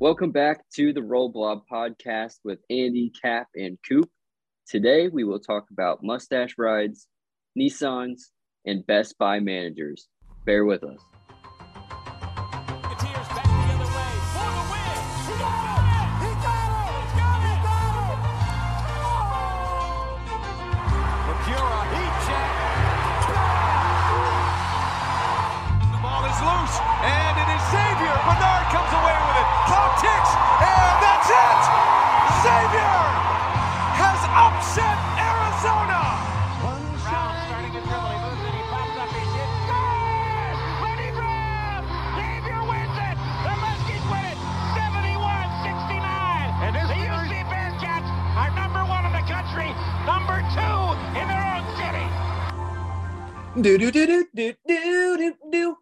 Welcome back to the Roll Blob podcast with Andy, Cap, and Coop. Today we will talk about mustache rides, Nissans, and Best Buy managers. Bear with us. Do do do do do do do do.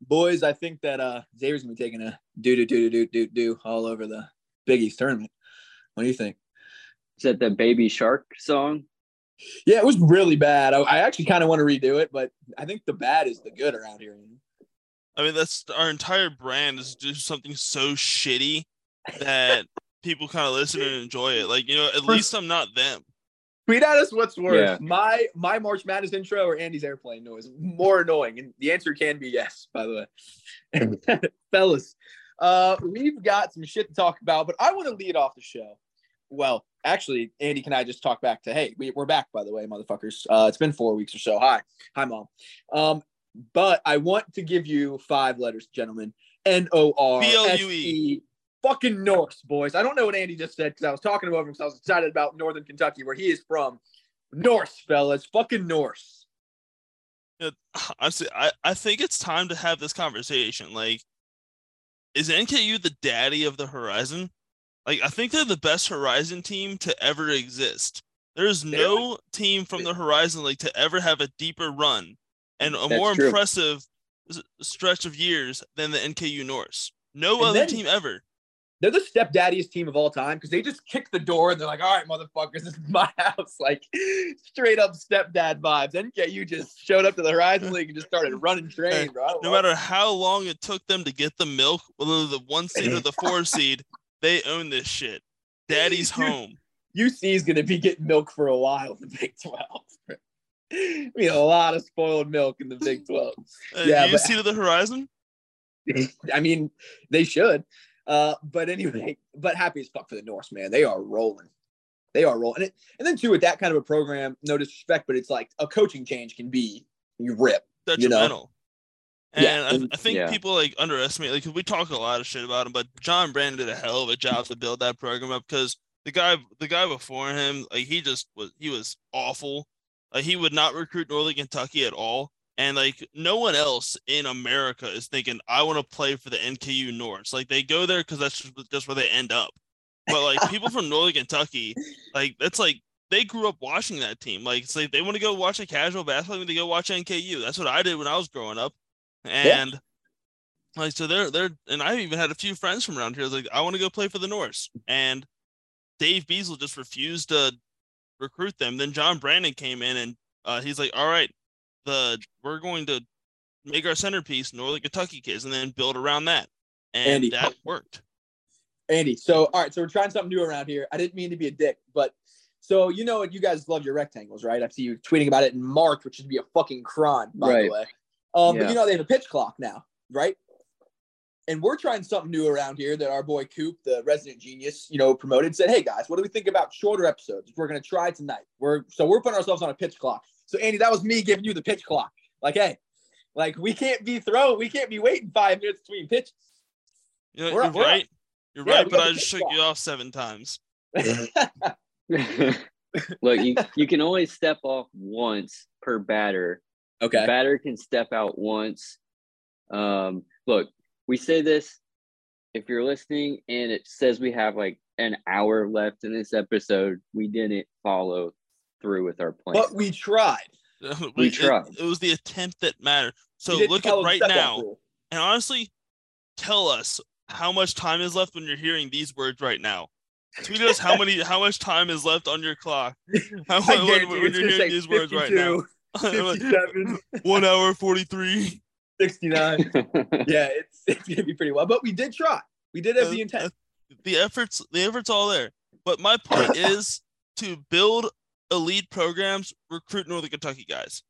Boys, I think that uh Xavier's gonna be taking a do do do do do do all over the Big East tournament. What do you think? Is that the Baby Shark song? Yeah, it was really bad. I, I actually kind of want to redo it, but I think the bad is the good around here. I mean, that's our entire brand is do something so shitty that people kind of listen and enjoy it. Like, you know, at least I'm not them. Tweet at us what's worse, Yeah. my my March Madness intro or Andy's airplane noise. More annoying, and the answer can be yes. By the way, fellas, uh, we've got some shit to talk about, but I want to lead off the show. Well, actually, Andy, can I just talk back to hey, we, we're back by the way, motherfuckers. Uh, it's been four weeks or so. Hi, hi, mom. Um, but I want to give you five letters, gentlemen. N O R S B-L-U-E. E. Fucking Norse, boys. I don't know what Andy just said because I was talking about him because I was excited about Northern Kentucky, where he is from. Norse, fellas. Fucking Norse. Yeah, Honestly, I, I think it's time to have this conversation. Like, is NKU the daddy of the Horizon? Like, I think they're the best Horizon team to ever exist. There's no team from the Horizon like to ever have a deeper run and a That's more true. impressive stretch of years than the NKU Norse. No And other then- team ever. They're the stepdaddiest team of all time because they just kick the door and they're like, all right, motherfuckers, this is my house. Like straight up stepdad vibes. NKU just showed up to the Horizon League and just started running train, bro. No matter how long it took them to get the milk, whether the one seed or the four seed, they own this shit. Daddy's home. UC is going to be getting milk for a while in the Big 12. we need a lot of spoiled milk in the Big 12. Uh, Yeah, you but- see to the horizon? I mean, they should. Uh, but anyway, but happy as fuck for the Norse, man. They are rolling. They are rolling. And, it, and then, too, with that kind of a program, no disrespect, but it's like a coaching change can be you rip. You know? Detrimental. And Yeah, I, and- I think yeah. people like underestimate like, we talk a lot of shit about him, but John Brannen did a hell of a job to build that program up because the guy the guy before him, like he just was he was awful. Like he would not recruit Northern Kentucky at all. And like no one else in America is thinking, I want to play for the NKU Norse. Like they go there because that's just, just where they end up. But like people from Northern Kentucky, like that's like they grew up watching that team. Like it's like they want to go watch a casual basketball game, they go watch NKU. That's what I did when I was growing up. And like so they're they're and I even had a few friends from around here. I was like, I want to go play for the Norse. And Dave Bezold just refused to recruit them. Then John Brannen came in and uh, he's like, All right, the we're going to make our centerpiece Northern Kentucky kids and then build around that. And Andy. that worked. Andy, so all right, so we're trying something new around here. I didn't mean to be a dick, but so you know what you guys love your rectangles, right? I see you tweeting about it in March, which should be a fucking crime, by Right. the way. Um, Yeah. but you know they have a pitch clock now, right? And we're trying something new around here that our boy Coop, the resident genius, you know, promoted. Said, "Hey guys, what do we think about shorter episodes? We're gonna try tonight. We're so we're putting ourselves on a pitch clock. So Andy, that was me giving you the pitch clock. Like, hey, like we can't be throwing, we can't be waiting five minutes between pitches. You know, We're- you're we're- right. You're yeah, right, but I just shook you off seven times. Look, you, you can only step off once per batter. The okay. batter can step out once. Um, look, we say this if you're listening and it says we have like an hour left in this episode, we didn't follow through with our plan. But we tried. We it- tried. It, was the attempt that mattered. So look at right now, and honestly, tell us how much time is left when you're hearing these words right now. Tweet us how many how much time is left on your clock. How, I when, guarantee when you it's you're hearing say these words right now. 57, One hour forty three. 69. Yeah, it's, it's gonna be pretty well. But we did try. We did have uh, the uh, intent. the efforts the efforts all there. But my point is to build elite programs, recruit Northern Kentucky guys.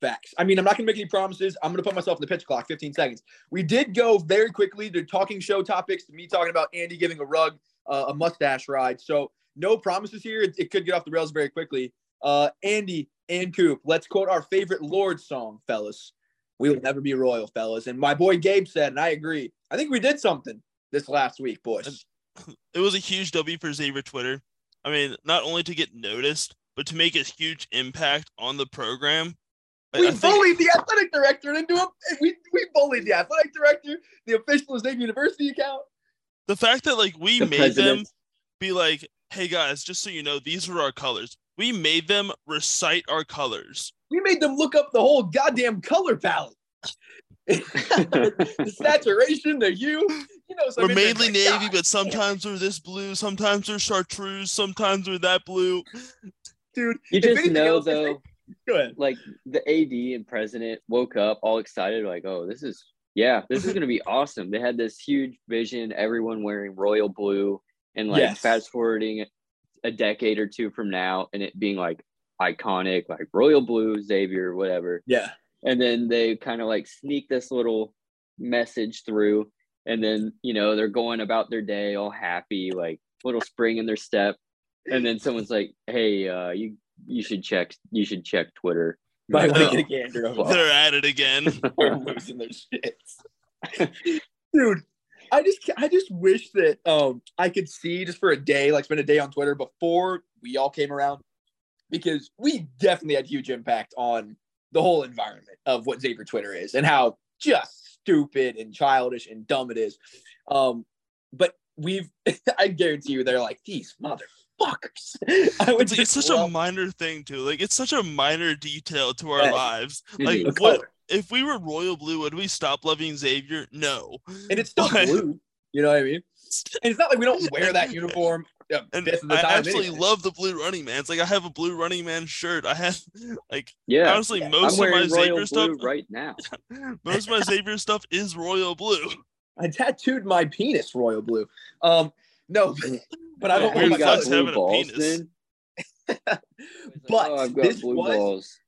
Facts. I mean, I'm not going to make any promises. I'm going to put myself in the pitch clock, 15 seconds. We did go very quickly to talking show topics, to me talking about Andy giving a rug, uh, a mustache ride. So no promises here. It, it could get off the rails very quickly. Uh, Andy and Coop, let's quote our favorite Lorde song, fellas. We will never be royal, fellas. And my boy Gabe said, and I agree. I think we did something this last week, boys. It was a huge W for Xavier Twitter. I mean, not only to get noticed, but to make a huge impact on the program. We I think- bullied the athletic director into a we we bullied the athletic director, the official Xavier University account. the fact that like we The made them be like, hey guys, just so you know, these are our colors. We made them recite our colors. We made them look up the whole goddamn color palette. the saturation, the hue. You know, so we're I mean, mainly like, navy, God, but sometimes we're this blue, sometimes we're chartreuse, sometimes we're that blue. dude. You just know else, though, Go ahead. like the AD and president woke up all excited, like, oh, this is yeah, this is gonna be awesome. They had this huge vision, everyone wearing royal blue, and like Yes. fast forwarding a decade or two from now, and it being like iconic, like royal blue, Xavier, whatever. Yeah. And then they kind of like sneak this little message through, and then you know they're going about their day all happy, like little spring in their step, and then someone's like, hey, uh, you you should check you should check Twitter. By Like, Lincoln. Gander. They're at it again. They're losing their shits. Dude, I just I just wish that um I could see just for a day, like spend a day on Twitter before we all came around. Because we definitely had huge impact on the whole environment of what Xavier Twitter is and how just stupid and childish and dumb it is. Um, but we've I guarantee you they're like these motherfuckers. I would It's, it's such a minor thing too. Like it's such a minor detail to our Yeah. lives. Like the what if we were royal blue, would we stop loving Xavier? No. and it's still blue. You know what I mean? And it's not like we don't wear that uniform uh, And fifth of the I time. absolutely anyway. love the blue running man. It's like I have a blue running man shirt. I have like yeah, honestly yeah. most I'm of my wearing royal Xavier blue stuff. right now. Most of my Xavier stuff is royal blue. I tattooed my penis royal blue. Um, no, but I don't Where wear the my fuck's colors. having a balls penis? then? But oh, I've got this blue was- balls.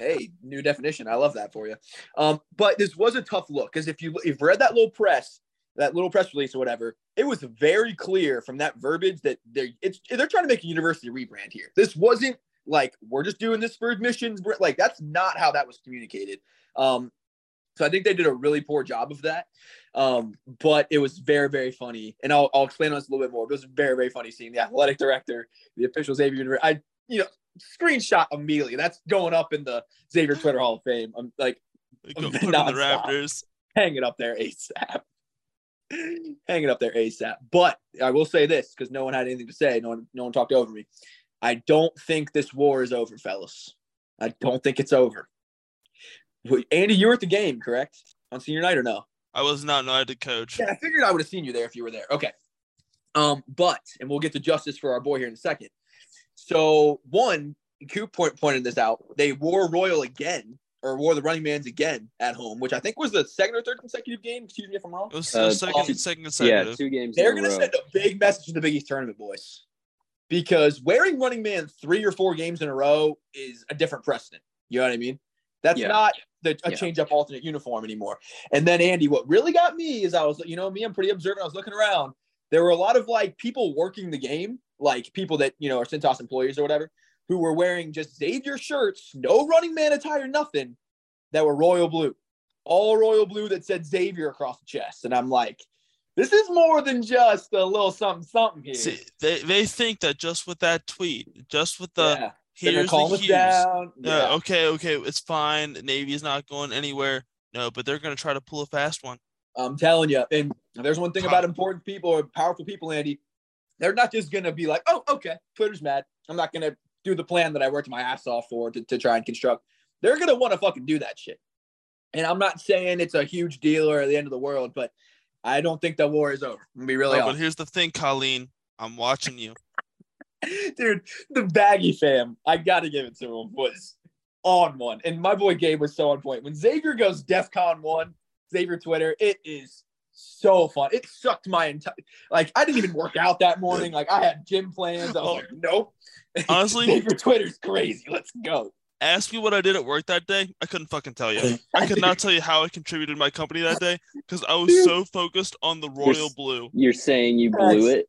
Hey, new definition. I love that for you. Um, but this was a tough look because if you if you read that little press, that little press release or whatever, it was very clear from that verbiage that they're it's they're trying to make a university rebrand here. This wasn't like we're just doing this for admissions. Like that's not how that was communicated. Um, so I think they did a really poor job of that. Um, but it was very, very funny. And I'll, I'll explain on this a little bit more. But it was very, very funny seeing the athletic director, the official Xavier University. I, you know, screenshot immediately. That's going up in the Xavier Twitter Hall of Fame. I'm like go put in the hang it up there ASAP. hang it up there ASAP. But I will say this because no one had anything to say. No one, no one talked over me. I don't think this war is over, fellas. I don't think it's over. Andy, you were at the game, correct? On senior night or no? I was not an to coach. Yeah, I figured I would have seen you there if you were there. Okay. Um, but and we'll get to justice for our boy here in a second. So one, Coop point, pointed this out. They wore Royal again, or wore the running man's again at home, which I think was the second or third consecutive game. Excuse me if I'm wrong. It was Uh, the second, um, second Yeah, two games. They're gonna send a big message to the Big East tournament, boys. Because wearing running man three or four games in a row is a different precedent. You know what I mean? That's Yeah. not the, a Yeah. change up alternate uniform anymore. And then Andy, what really got me is I was, you know, me, I'm pretty observant. I was looking around. There were a lot of like people working the game, like people that you know are Cintas employees or whatever, who were wearing just Xavier shirts, no running man attire, nothing, that were royal blue, all royal blue that said Xavier across the chest. And I'm like, this is more than just a little something something here. See, they they think that just with that tweet, just with the yeah, here's the us hues. down. Yeah, Yeah. okay, okay, it's fine. Navy's not going anywhere. No, but they're gonna try to pull a fast one. I'm telling you. And there's one thing about important people or powerful people, Andy. They're not just gonna be like, oh, okay, Twitter's mad. I'm not gonna do the plan that I worked my ass off for to, to try and construct. They're gonna want to fucking do that shit. And I'm not saying it's a huge deal or the end of the world, but I don't think the war is over. I'm be really Oh, but here's the thing, Colleen. I'm watching you. Dude, the baggy fam, I gotta give it to him, was on one. And my boy Gabe was so on point. When Xavier goes DEF CON one, Xavier Twitter, it is so fun. It sucked my entire like I didn't even work out that morning. Like I had gym plans. I was Oh. like, nope. Honestly- Xavier Twitter's crazy. Let's go. Ask me what I did at work that day. I couldn't fucking tell you. I could not tell you how I contributed to my company that day because I was so focused on the royal blue. You're saying you blew it.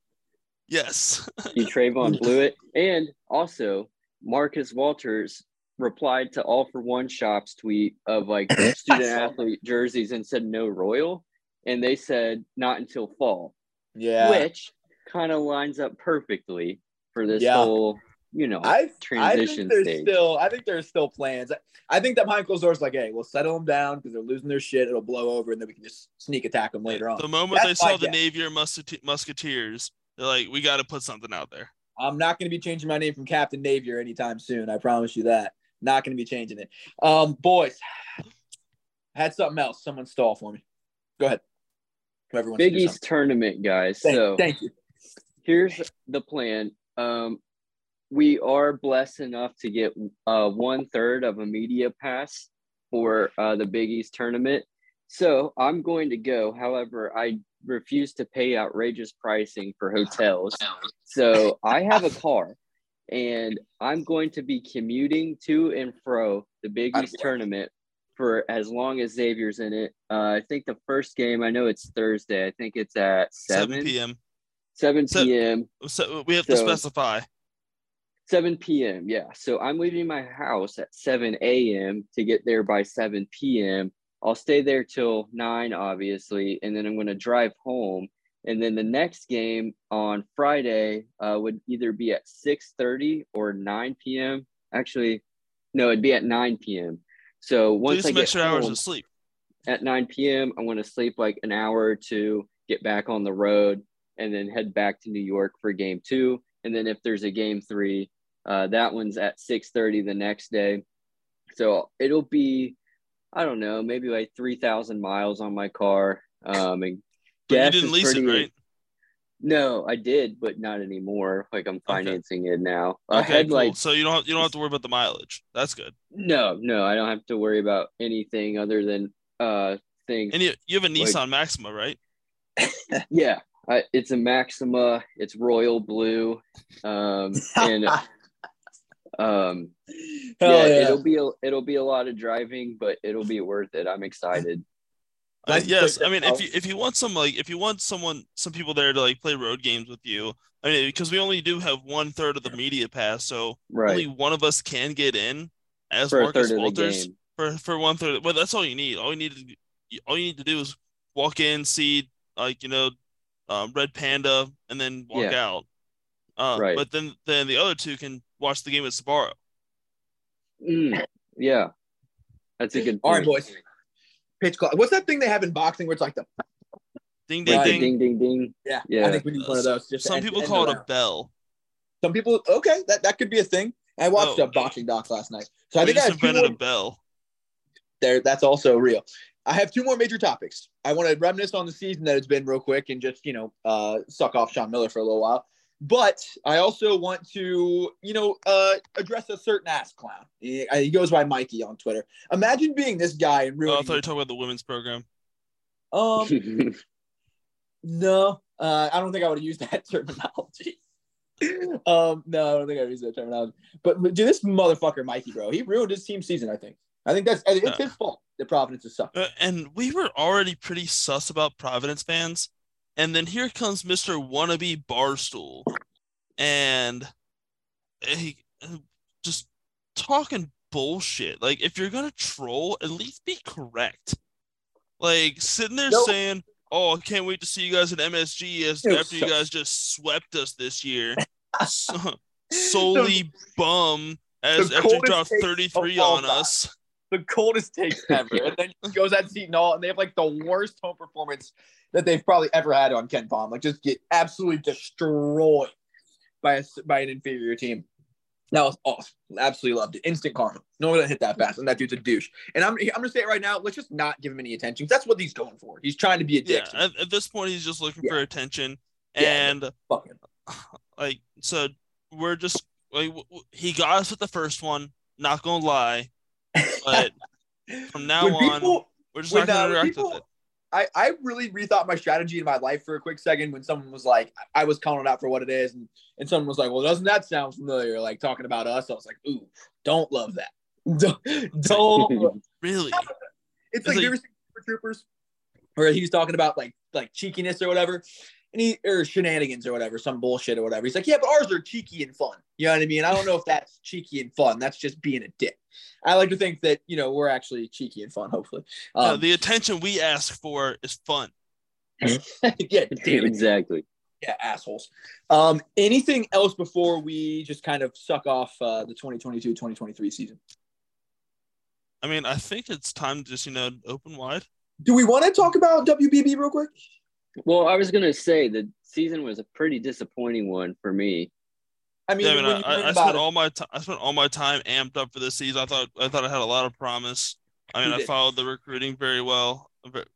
Yes. You Trayvon blew it. And also, Marcus Walters replied to all for one shop's tweet of like student athlete jerseys and said no royal. And they said not until fall, Yeah. which kind of lines up perfectly for this Yeah. whole, you know, I I transition think there's stage. still I think there's still plans. I think that behind closed doors, like, hey, we'll settle them down because they're losing their shit. It'll blow over, and then we can just sneak attack them later on. The moment That's they my saw the guess. Navier Muskete- Musketeers, they're like, we got to put something out there. I'm not going to be changing my name from Captain Navier anytime soon. I promise you that. Not going to be changing it. Um, boys, I had something else. Someone stall for me. Go ahead. Whoever wants Big East tournament, guys. Thank, so thank you. here's the plan. Um, we are blessed enough to get uh, one third of a media pass for uh, the Big East tournament. So I'm going to go. However, I refuse to pay outrageous pricing for hotels. So I have a car and I'm going to be commuting to and fro the Big East tournament for as long as Xavier's in it. Uh, I think the first game, I know it's Thursday. I think it's at 7, 7, 7 p.m. 7 p.m. So we have to specify. 7 p.m. Yeah. So I'm leaving my house at 7 a.m. to get there by 7 p.m. I'll stay there till 9, obviously, and then I'm going to drive home. And then the next game on Friday uh, would either be at 6:30 or 9 p.m. Actually, no, it'd be at 9 p.m. So once I some get extra hours home of sleep. at 9 p.m., I want to sleep like an hour or two, get back on the road, and then head back to New York for game two. And then if there's a game three, uh, that one's at 6:30 the next day. So it'll be, I don't know, maybe like 3,000 miles on my car. Um, and But you gas didn't is lease it, pretty- right? No, I did, but not anymore. Like I'm financing it now. I Okay, had cool. so you don't have, you don't have to worry about the mileage. That's good. no, no, I don't have to worry about anything other than uh things And you you have a Like- Nissan Maxima, right? Yeah, I, it's a Maxima. It's royal blue, um, and um, yeah, yeah. it'll be a, it'll be a lot of driving, but it'll be worth it. I'm excited. Nice to yes, I mean if you if you want some like if you want someone some people there to like play road games with you, I mean because we only do have one third of the media pass, so Right only one of us can get in as for Marcus third of the Walters for for one third. Well, that's all you need. All you need to all you need to do is walk in, see like you know, um, Red Panda, and then walk Yeah. out. Uh, Right. But then then the other two can watch the game at Sbarro. Mm, yeah, that's a good. All right, boys. Pitch clock. What's that thing they have in boxing where it's like the Ding ding Like the ding. ding ding ding. yeah? Yeah. I think we need one of those. Just Some end- people end call the it a bell. Some people okay, that, that could be a thing. I watched Oh. a boxing doc last night, so I think I just have two invented more, a bell. there. That's also real. I have two more major topics. I want to reminisce on the season that it's been real quick and just you know uh, suck off Sean Miller for a little while. But I also want to you know uh, address a certain ass clown. He, he goes by Mikey on Twitter. Imagine being this guy and Oh, I thought you were talking about the women's program. um, No, uh, I don't think I would have used that terminology. um, no, I don't think I would use that terminology. But but dude, this motherfucker, Mikey, bro, he ruined his team season. I think. I think that's it's Yeah. his fault that Providence is sucking. Uh, and we were already pretty sus about Providence fans. And then here comes Mr. Wannabe Barstool. And he just talking bullshit. Like, if you're going to troll, at least be correct. Like, sitting there Nope. saying, Oh, I can't wait to see you guys at MSG as after you guys just swept us this year. so, solely bum as after you dropped 33 on time. us. The coldest takes ever, and then he goes at Seton Hall, and they have like the worst home performance that they've probably ever had on KenPom. Like just get absolutely destroyed by a, by an inferior team. That was awesome. Absolutely loved it. Instant karma. No one hit that fast, and that dude's a douche. And I'm I'm gonna say it right now. Let's just not give him any attention. That's what he's going for. He's trying to be a dick. Yeah, at, at this point, he's just looking Yeah. for attention. Yeah, And Fuck like so we're just like he got us with the first one not gonna lie but from now When on people- we're just not gonna uh, interact people- with it I, I really rethought my strategy in my life for a quick second when someone was like, I was calling it out for what it is, and, and someone was like, Well, doesn't that sound familiar? Like talking about us. I was like, Ooh, don't love that. Don't, don't Really? it's It's like, like- you ever seen Super Troopers? Where he was talking about like like cheekiness or whatever. And he or shenanigans or whatever, some bullshit or whatever. He's like, Yeah, but ours are cheeky and fun. You know what I mean? I don't know if that's cheeky and fun. That's just being a dick. I like to think that, you know, we're actually cheeky and fun, hopefully. No, Um, the attention we ask for is fun. yeah, damn exactly. Yeah, assholes. Um, anything else before we just kind of suck off uh, the 2022-2023 season? I mean, I think it's time to just you know open wide. Do we want to talk about WBB real quick? Well, I was gonna say the season was a pretty disappointing one for me. I mean, Yeah, I mean, I, I, I spent it- all my time. I spent all my time amped up for this season. I thought I thought I had a lot of promise. I mean, I followed the recruiting very well,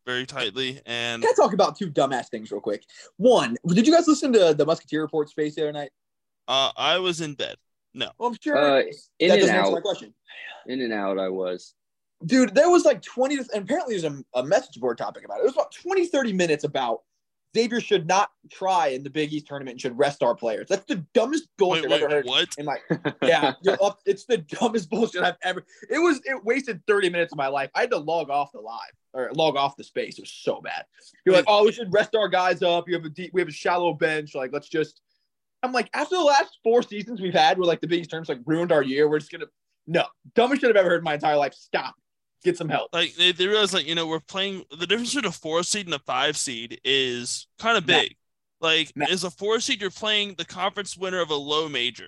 very tightly, and Can I talk about two dumbass things real quick? One, did you guys listen to the Musketeer Report space the other night? uh, I was in bed. No, well, I'm sure Uh, that in and doesn't my out, question. in and out. I was. Dude, there was like 20, and apparently there's a, a message board topic about it. It was about 20, 30 minutes about Xavier should not try in the Big East tournament and should rest our players. That's the dumbest bullshit Wait, I've ever heard. what? In my yeah, up, it's the dumbest bullshit I've ever. It was it wasted 30 minutes of my life. I had to log off the live or log off the space. It was so bad. You're like, oh, we should rest our guys up. You have a deep, we have a shallow bench. Like, let's just. I'm like, after the last four seasons we've had, where like the Big East tournaments like ruined our year, we're just gonna no dumbest shit I've ever heard in my entire life. Stop, get some help. Like they, they realize like you know we're playing the difference between a four seed and a five seed is kind of Matt. big. Like Matt. as a four seed, you're playing the conference winner of a low major.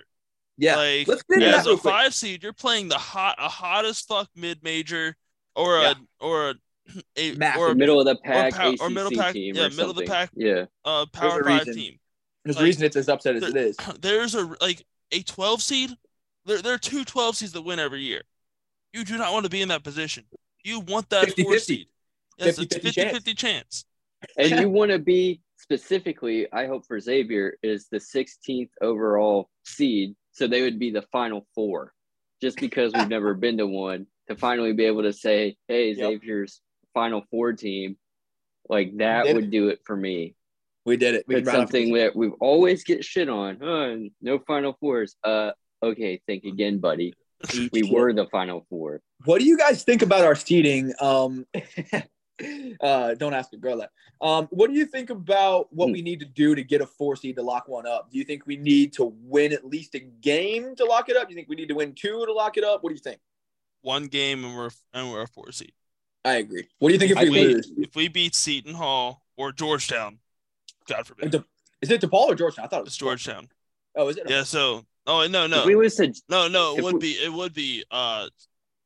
Yeah, Like let's get into Yeah, that as real a quick. five seed, you're playing the hot a hot as fuck mid major or Yeah. a or a, a Massive. or a middle of the pack pow- ACC or middle pack- team. yeah, or middle of the pack. Yeah. uh, power five reason. team. There's a reason it's as upset as it is. There's a like a 12 seed. There, there are two 12 seeds that win every year. You do not want to be in that position. You want that 50-50. four seed. Yes, it's 50-50 50 chance. 50 chance. And you want to be specifically, I hope for Xavier, is the 16th overall seed. So they would be the final four, just because we've never been to one to finally be able to say, hey, Yep. Xavier's final four team. Like that would it. do it for me. We did it. We It's can round something that we've always get shit on. Oh, no final fours. Uh, okay, think again, buddy. We were the final four. What do you guys think about our seating? Um, uh, don't ask a girl that. Um, what do you think about what Hmm. we need to do to get a four seed to lock one up? Do you think we need to win at least a game to lock it up? Do you think we need to win two to lock it up? What do you think? One game and we're and we're a four seed. I agree. What do you think if I we think- lose? If we beat Seton Hall or Georgetown, God forbid, De- Is it DePaul or Georgetown? I thought it was it's Georgetown. Oh, is it? Yeah. So oh no If no we lose to no no it would we- be it would be uh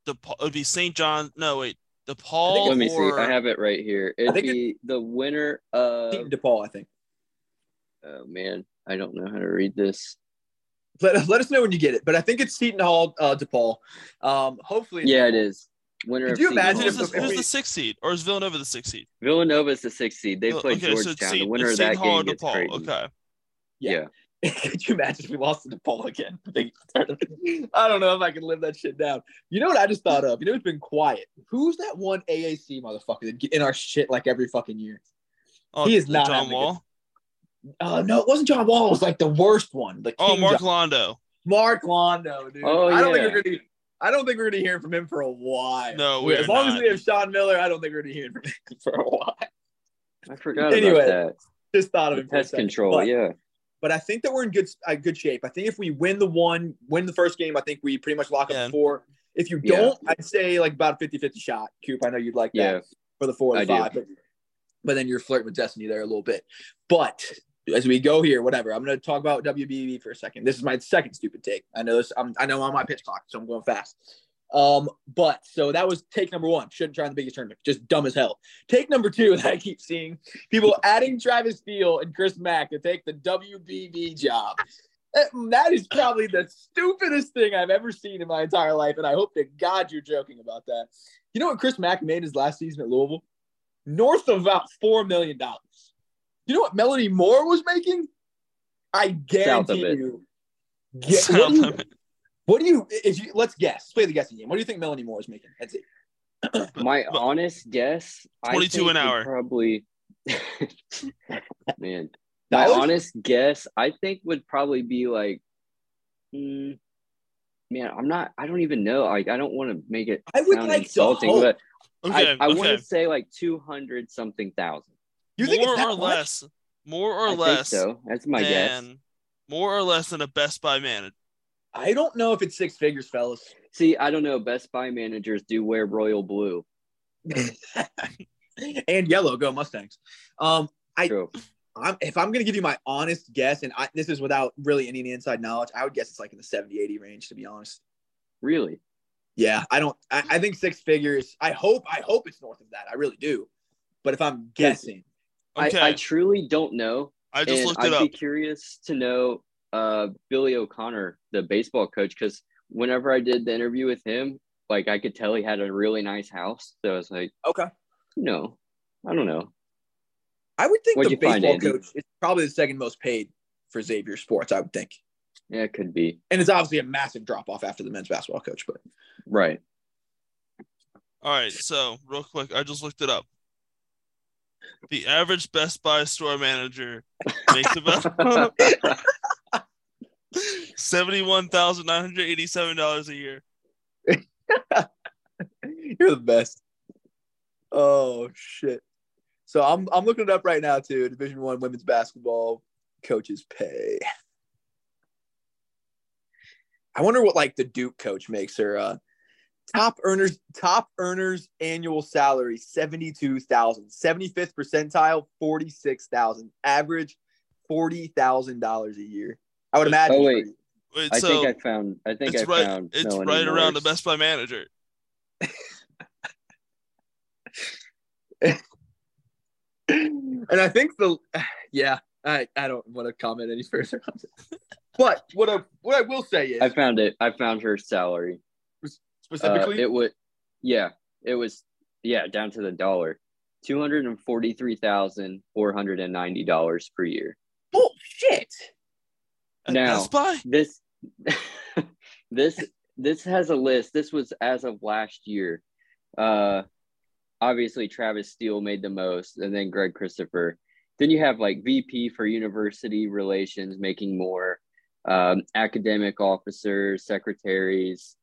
the it would be St. John. No wait, I think DePaul let me see. I have it right here. It'd think it- be the winner of. Seton DePaul, I think. Oh man, I don't know how to read this. Let, let us know when you get it. But I think it's Seton Hall, uh, DePaul. Um, hopefully, Yeah, it DePaul. is. Winner Could you Seton imagine Hall. who's, if- the, if who's we- the sixth seed or is Villanova the sixth seed? Villanova is the sixth seed. They Vil- play okay, Georgetown. it's the winner it's of that Hall game gets DePaul. crazy. Okay. Yeah. Could you imagine if we lost to DePaul again? I don't know if I can live that shit down. You know what I just thought of? You know, it's been quiet. Who's that one AAC motherfucker that get in our shit like every fucking year? Oh, He is not John having a good- Wall. Uh, no, it wasn't John Wall. It was like the worst one. The Oh, Mark John- Londo. Mark Londo, dude. Oh, I don't think we're gonna. I don't think we're gonna hear from him for a while. No, We- we as are long as we have Sean Miller, I don't think we're gonna hear from him for a while. I forgot Anyway, about Just thought of that. him. for a control. But- yeah. But I think that we're in good uh, good shape. I think if we win the one, win the first game, I think we pretty much lock up Yeah. the four. If you don't, I'd say like about a 50-50 shot. Coop, I know you'd like that Yeah. for the four I and five, but, but then you're flirting with destiny there a little bit. But as we go here, whatever, I'm going to talk about WBB for a second. This is my second stupid take. I know this. I'm, I know I'm on my pitch clock, so I'm going fast. Um, but so that was take number one. Shouldn't try in the biggest tournament. Just dumb as hell. Take number two that I keep seeing people adding Travis Steele and Chris Mack to take the WBB job. That- is probably the stupidest thing I've ever seen in my entire life, and I hope to God you're joking about that. You know what Chris Mack made his last season at Louisville? North of about four million dollars. You know what Melanie Moore was making? I guarantee you. Get, what, do you, of it. What do you? If you let's guess, let's play the guessing game. What do you think Melanie Moore is making? That's it. My but- honest guess, I 22 think an hour. Probably, man. My Dollars? honest guess, I think would probably be like, mm, man, I'm not. I don't even know. Like, I don't want to make it I would sound like to insulting, hope. but Okay, I, I okay. want to say like two hundred something thousand. You think more it's that or much? less, more or I less think so. That's my guess. more or less than a Best Buy manager. I don't know if it's six figures, fellas. See, I don't know. Best Buy managers do wear royal blue. and yellow, go Mustangs. Um, I True. I'm, if I'm gonna give you my honest guess, and I, this is without really any inside knowledge, I would guess it's like in the 70, 80 range, to be honest. Really? Yeah, I don't. I, I think six figures. I hope. I hope it's north of that. I really do. But if I'm guessing, Okay, I, I truly don't know. I just and looked I'd it be curious to know uh, Billy O'Connor, the baseball coach, because whenever I did the interview with him, like I could tell he had a really nice house. So I was like, okay, no, I don't know. I would think What'd the you find, baseball coach is probably the second most paid for Xavier Sports. I would think, Yeah, it could be. and it's obviously a massive drop off after the men's basketball coach. But Right. All right, so real quick, I just looked it up. The average Best Buy store manager makes about seventy-one thousand nine hundred eighty-seven dollars a year. You're the best. Oh shit. So I'm I'm looking it up right now too. Division One women's basketball coaches pay. I wonder what like the Duke coach makes her uh top earners top earners annual salary 72,000 75th percentile 46,000 average $40,000 a year. I would imagine. Oh, wait. Wait, I so think I found. I think it's I right. found. It's Melanie right around the Best Buy manager. and I think the yeah, I, I don't want to comment any further on it. But what I what I will say is I found it. I found her salary. Uh, specifically it would. Yeah, it was. Yeah, down to the dollar. Two hundred and forty-three thousand four hundred and ninety dollars per year. bullshit. At Now- Best Buy. this this this has a list this was as of last year uh obviously travis steele made the most and then greg christopher then you have like vp for university relations making more um, academic officers secretaries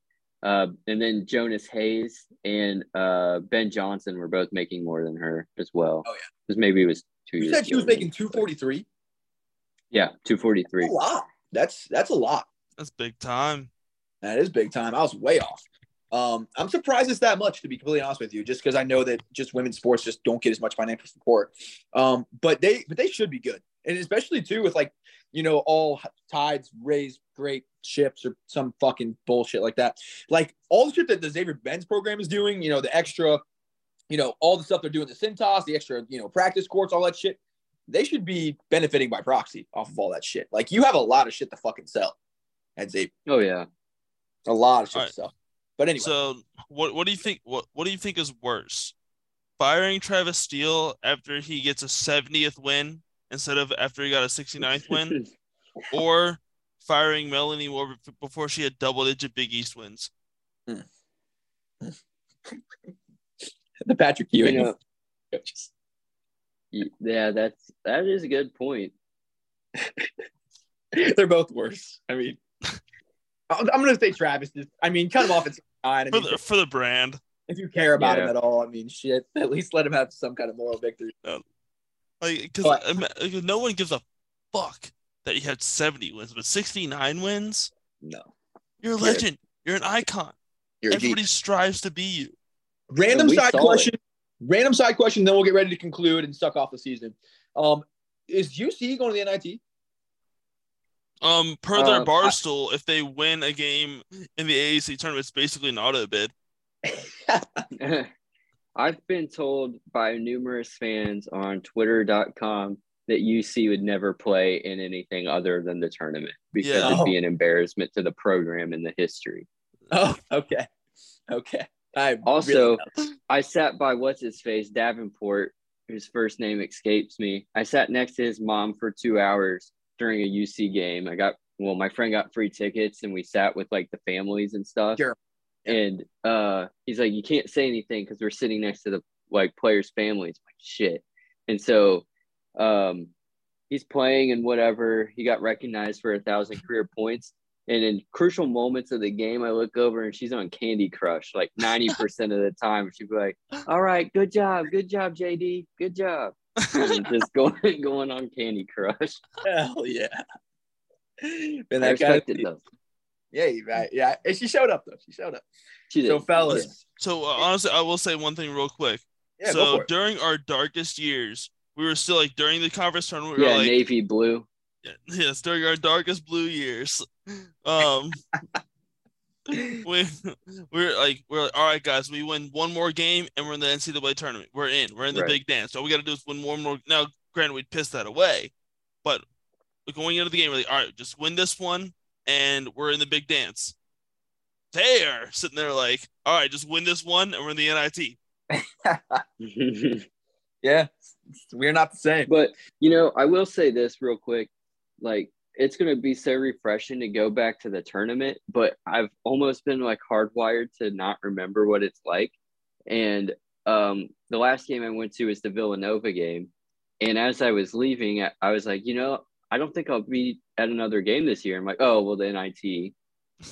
uh, and then jonas hayes and uh, ben johnson were both making more than her as well Oh, yeah. because maybe it was two You said she was making 243. yeah 243 A lot. That's that's a lot. That's big time. That is big time. I was way off. Um, I'm surprised it's that much to be completely honest with you, just because I know that just women's sports just don't get as much financial support. Um, but they but they should be good, and especially too with like you know all tides raise great ships or some fucking bullshit like that. Like all the shit that the Xavier Benz program is doing, you know, the extra, you know, all the stuff they're doing, the Cintas, the extra, you know, practice courts, all that shit. They should be benefiting by proxy off of all that shit. Like you have a lot of shit to fucking sell at Xavier. oh yeah A lot of shit All to sell. But anyway, So what what do you think what what do you think is worse? Firing Travis Steele after he gets a 70th win instead of after he got a 69th win or firing Melanie Moore before she had double digit Big East wins? Hmm. the Patrick you Ewing. know coaches. Y- Yeah, that's that is a good point. They're both worse. I mean, I'm I'm gonna say Travis. Just, I mean, cut him off at nine. I For the for the brand. if you care about him at all, I mean, shit. At least let him have some kind of moral victory. Like because no one gives a fuck that he had 70 wins, but 69 wins? No, You're a legend. You're an icon. you're Everybody G. strives to be you. Random side question. it. Question. Random side question. Then we'll get ready to conclude and suck off the season. Um, is UC going to the NIT? Um, per their Um, I- barstool, if they win a game in the AAC tournament, it's basically an auto bid. I've been told by numerous fans on twitter.com that UC would never play in anything other than the tournament because Yeah. it'd be an embarrassment to the program and the history. Oh, okay, okay. I Also, really- I sat by what's his face, Davenport, whose first name escapes me. I sat next to his mom for two hours during a UC game. I got well, my friend got free tickets and we sat with like the families and stuff. Sure. and uh, he's like, you can't say anything because we're sitting next to the like players' families. Like shit, and so um, he's playing and whatever. He got recognized for a thousand career points. And in crucial moments of the game, I look over and she's on Candy Crush like 90% of the time. She'd be like, All right, good job, good job, JD, good job. And just going going on Candy Crush. Hell yeah. Man, I that guy, respect it though. yeah, you right. Yeah. And she showed up though. She showed up. She did. So fellas. So uh, honestly, I will say one thing real quick. Yeah, so during our darkest years, we were still like during the conference tournament. We Yeah, were like, navy blue. Yeah, yes, during our darkest blue years. Um we we're like we're like, all right guys, we win one more game and we're in the NCAA tournament. We're in. We're in the Right. big dance. All we gotta do is win one more now granted we'd piss that away, but going into the game, we're like, all right, just win this one and we're in the big dance. They are sitting there like, all right, just win this one and we're in the NIT. Yeah. We're not the same. But you know, I will say this real quick. Like it's gonna be so refreshing to go back to the tournament, but I've almost been like hardwired to not remember what it's like. And um the last game I went to was the Villanova game. And as I was leaving, I, I was like, you know, I don't think I'll be at another game this year. I'm like, oh well the NIT.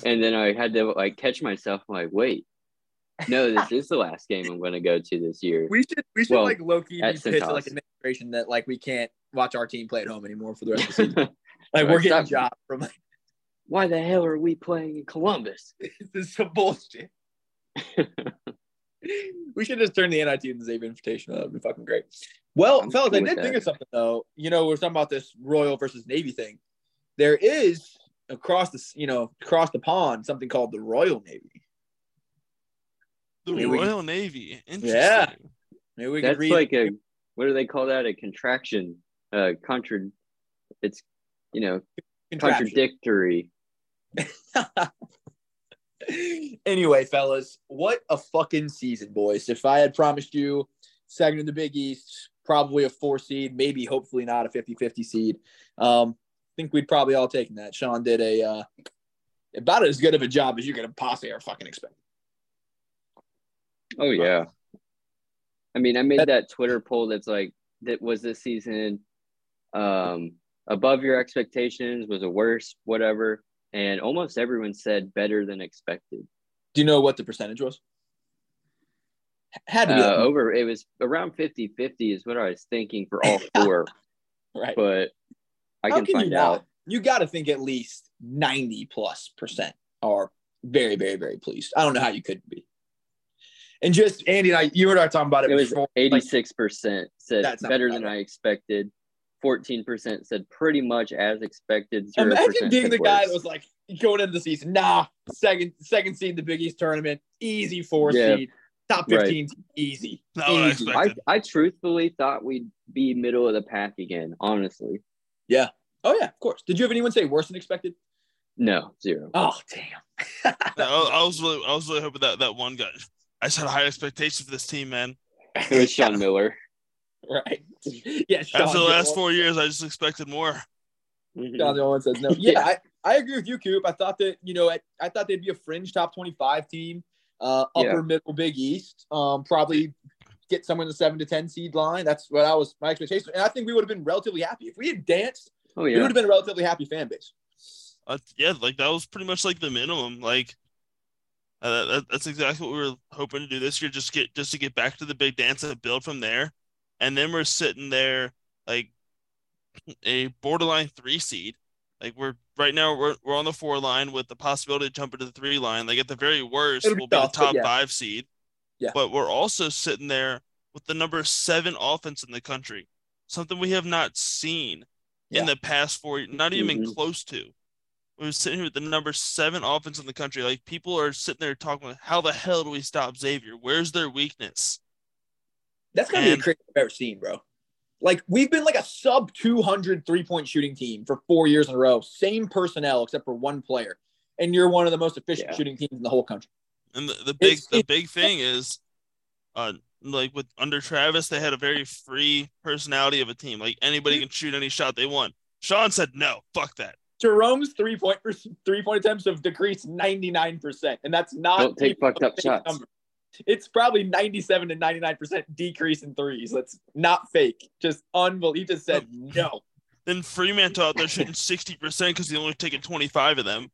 And then I had to like catch myself. I'm like, wait, no, this is the last game I'm gonna go to this year. We should we should Well, like Loki key be at like Cintas. administration that like we can't watch our team play at home anymore for the rest of the season. like Right, we're getting stop. job from like Why the hell are we playing in Columbus? this is some bullshit. we should just turn the NIT into the Xavier Invitational. That would be fucking great. Well, I'm fellas, cool I did think that. of something though. You know, we're talking about this Royal versus Navy thing. There is across the you know across the pond something called the Royal Navy. The Maybe we can- Royal Navy. Interesting. Yeah. Maybe we could That's read. like a what do they call that? A contraction. Uh contra it's you know contradictory. anyway, fellas, what a fucking season, boys. If I had promised you second in the Big East, probably a four seed, maybe hopefully not a 50 50 seed, um, I think we'd probably all taken that. Sean did a uh, about as good of a job as you could have possibly ever fucking expect. Oh yeah. I mean, I made that Twitter poll that's like that was this season um above your expectations, was a worse, whatever. And almost everyone said better than expected. Do you know what the percentage was? Had to Uh, be like- over it was around 50-50 is what I was thinking for all four, right. but I How can, can find you out. You got to think at least 90 plus percent are very, very, very pleased. I don't know how you couldn't be. And just Andy and I, you and I were talking about it, It was before. eighty-six percent said That's better than I expected. Fourteen percent said pretty much as expected. Zero Imagine being said the guy that was like going into the season, nah, second second seed in the Big East tournament, easy four Yeah. seed, top Right. 15, easy. What I I, I truthfully thought we'd be middle of the pack again. Honestly, Yeah. Oh yeah, of course. Did you have anyone say worse than expected? no zero. Oh damn. No, I, I was really, I was really hoping that that one guy. I just had high expectations for this team, man. It was Sean Miller. right. Yeah, Sean, After the last one- four years, I just expected more. Mhm. Sean, the one says no. Yeah, I, I agree with you, Coop. I thought that you know I, I thought they'd be a fringe top twenty five team, uh, upper Yeah. middle Big East. Um, probably get somewhere in the seven to ten seed line. That's what I was my expectation, and I think we would have been relatively happy if we had danced. Oh yeah, We would have been a relatively happy fan base. Uh, yeah, like that was pretty much like the minimum. Like uh, that, that's exactly what we were hoping to do this year. Just get just to get back to the big dance and build from there. And then we're sitting there like a borderline three seed. Like we're right now we're we're on the four line with the possibility to jump into the three line. Like at the very worst, It'll we'll be the tough, but top yeah. five seed. Yeah. But we're also sitting there with the number seven offense in the country, something we have not seen Yeah. in the past four, not even Mhm. close to. We were sitting here with the number seven offense in the country. Like people are sitting there talking about how the hell do we stop Xavier? Where's their weakness? That's gonna be And- the craziest I've ever seen, bro. Like we've been like a sub 200 three point shooting team for four years in a row. Same personnel except for one player, and you're one of the most efficient Yeah. shooting teams in the whole country. And the, the big It's- the it's- big thing is uh like with under Travis, they had a very free personality of a team. Like anybody can shoot any shot they want. Sean said no, fuck that. Jerome's three point three point attempts have decreased 99%. And that's not Don't take fucked up shots. number. It's probably 97 to 99% decrease in threes. That's not fake. Just unbelievable. He just said no. Then Freemantle out there shooting 60% because he only taken 25 of them.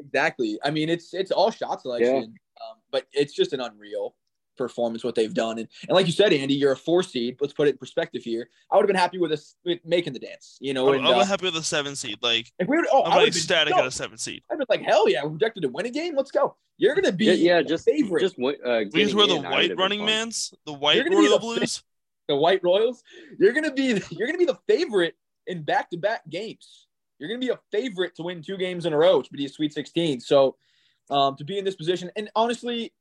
Exactly. I mean, it's it's all shot selection, um, but it's just an unreal performance what they've done. And, and like you said, Andy, you're a four seed. Let's put it in perspective here. I would have been happy with us with making the dance. You know, I'm, and, I'm uh, happy with a seven seed. Like, if we were, oh, I I'm would have been ecstatic no, at a seven seed. I'd been like, hell yeah, we're projected to win a game. Let's go. You're gonna be Yeah, yeah, the just favorite. just uh, Because getting we're the in, white running mans, the white you're gonna be Royal the Blues. the White Royals. You're gonna be you're gonna be the favorite in back to back games. You're gonna be a favorite to win two games in a row to be a Sweet 16. So um, to be in this position, and honestly,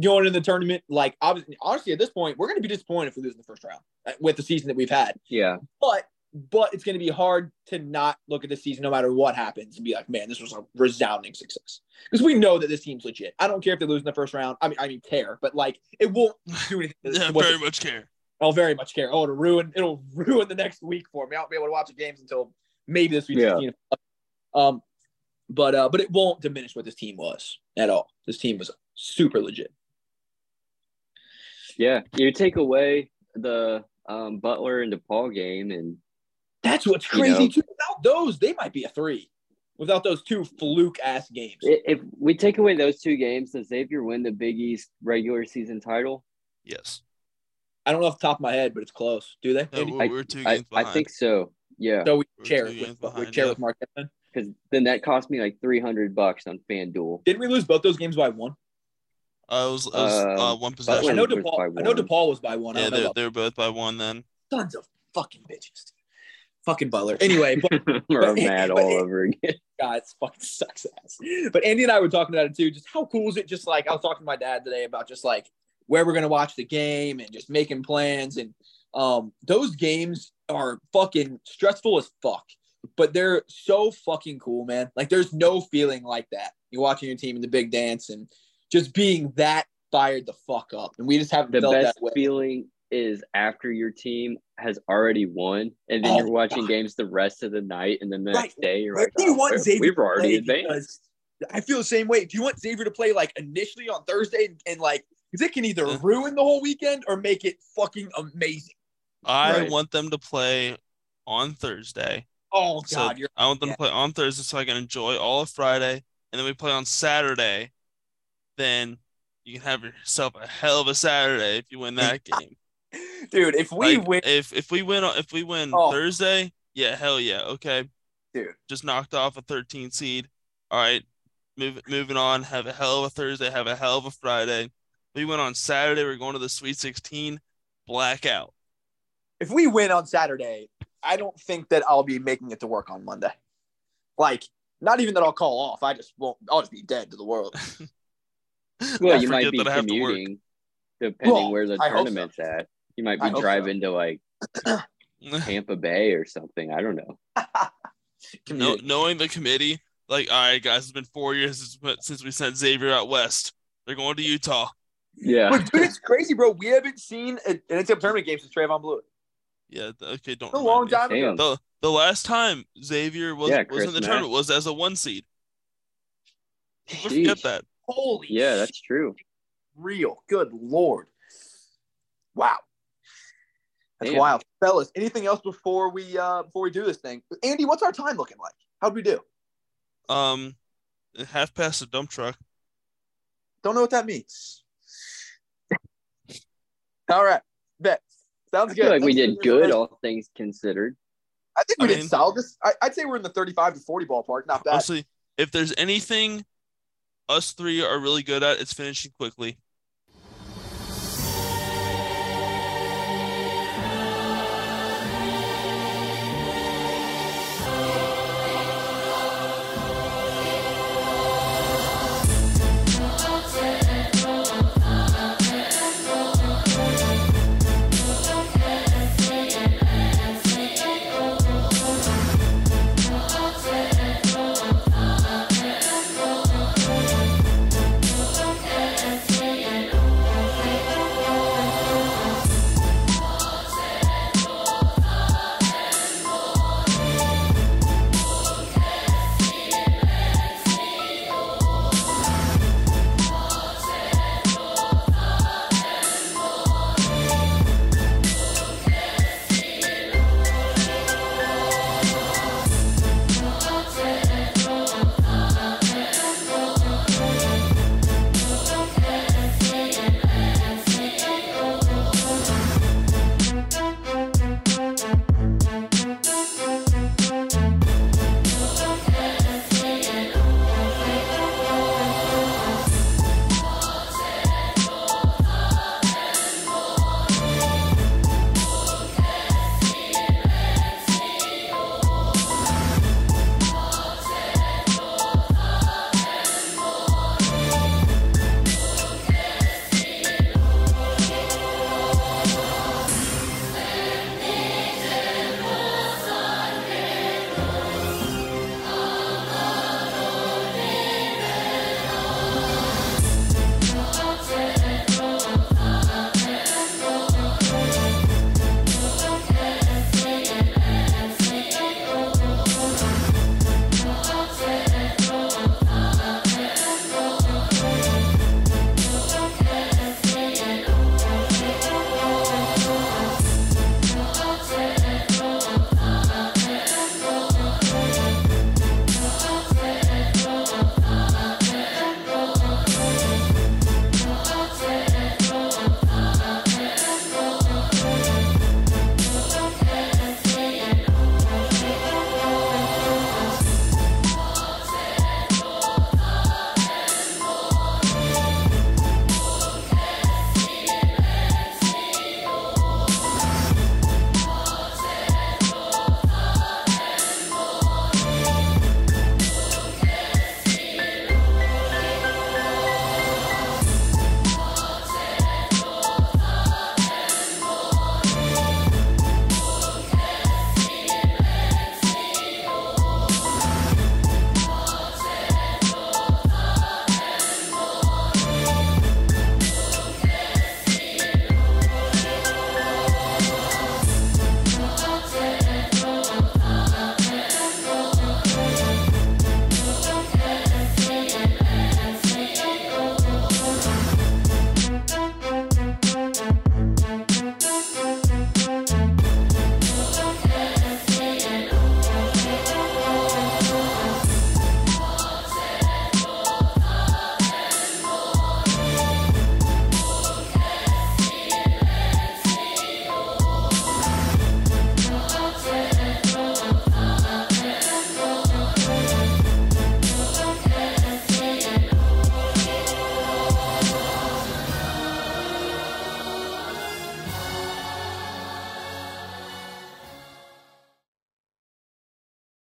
going in the tournament, like obviously, honestly, at this point, we're gonna be disappointed if we lose in the first round uh, with the season that we've had. Yeah, But but it's gonna be hard to not look at the season no matter what happens and be like, man, this was a resounding success because we know that this team's legit. I don't care if they lose in the first round. I mean, I mean, care, but like it won't do anything. Yeah, very much care. I'll very much care. Oh, it'll ruin it'll ruin the next week for me. I won't be able to watch the games until maybe this week. Yeah. Um, but uh, but it won't diminish what this team was at all. This team was super legit. Yeah. You take away the um, Butler and DePaul game, and That's what's You crazy know. too. Without those, they might be a three. Without those two fluke ass games. if we take away those two games, does Xavier win the Big East regular season title? Yes. I don't know off the top of my head, but it's close. Do they? Yeah, Andy? we're, I- we're two I, games I behind. think so. Yeah, so we We're share two it with, we behind, share yeah. with Mark. Because then that cost me like three hundred bucks on FanDuel. Didn't we lose both those games by one? Uh, it was, it was Um, uh, one I possession. know was by DePaul. I know. DePaul was by one. Yeah, they, about they were both by one then. Tons of fucking bitches. Fucking Butler. Anyway, but We're but- mad but- all over again. God, it's fucking sucks ass. But Andy and I were talking about it too. Just how cool is it? Just like I was talking to my dad today about just like where we're gonna watch the game and just making plans. And um, those games are fucking stressful as fuck, but they're so fucking cool, man. Like there's no feeling like that. You're watching your team in the big dance and just being that fired the fuck up. And we just haven't The felt best that way. feeling is after your team has already won, and then Oh, you're watching God. games the rest of the night, and then the Right. next day you're Where like, do you "Oh, want we- Xavier we've already advanced. I feel the same way. Do you want Xavier to play like initially on Thursday and, and like because it can either ruin the whole weekend or make it fucking amazing. I Right. want them to play on Thursday. Oh So God, you're I want them yeah. to play on Thursday so I can enjoy all of Friday, and then we play on Saturday. Then you can have yourself a hell of a Saturday if you win that game. dude. If we Like, win, if if we win if we win Oh. Thursday, yeah, hell yeah, okay. dude. Just knocked off a 13 seed. All right, move moving on. Have a hell of a Thursday. Have a hell of a Friday. We went on Saturday. We're going to the Sweet 16. Blackout. If we win on Saturday, I don't think that I'll be making it to work on Monday. Like, not even that I'll call off. I just won't. I'll just be dead to the world. Well, I you might be that I have to work. commuting, depending Well, where the I hope so. tournament's at. You might I be hope so. driving to like Tampa Bay or something. I don't know. No, knowing the committee, like, all right, guys, it's been four years since, since we sent Xavier out west. They're going to Utah. Yeah, But dude, it's crazy, bro. We haven't seen an NCAA tournament game since Trevon Bluiett. Yeah, okay, don't. It's a remind long me. time ago. The the last time Xavier was Yeah, was in the Mack. tournament was as a one seed. Never Sheesh. forget that. Holy yeah, that's true. real. Good lord. Wow. That's Damn. wild. Fellas, anything else before we uh before we do this thing? Andy, what's our time looking like? How'd we do? Um, half past a dump truck. Don't know what that means. All right. Bet. Sounds I good. feel like we did good, all things considered. I think we I did mean- solid. This I, I'd say we're in the 35 to 40 ballpark. Not bad. Honestly, if there's anything us three are really good at, it's finishing quickly.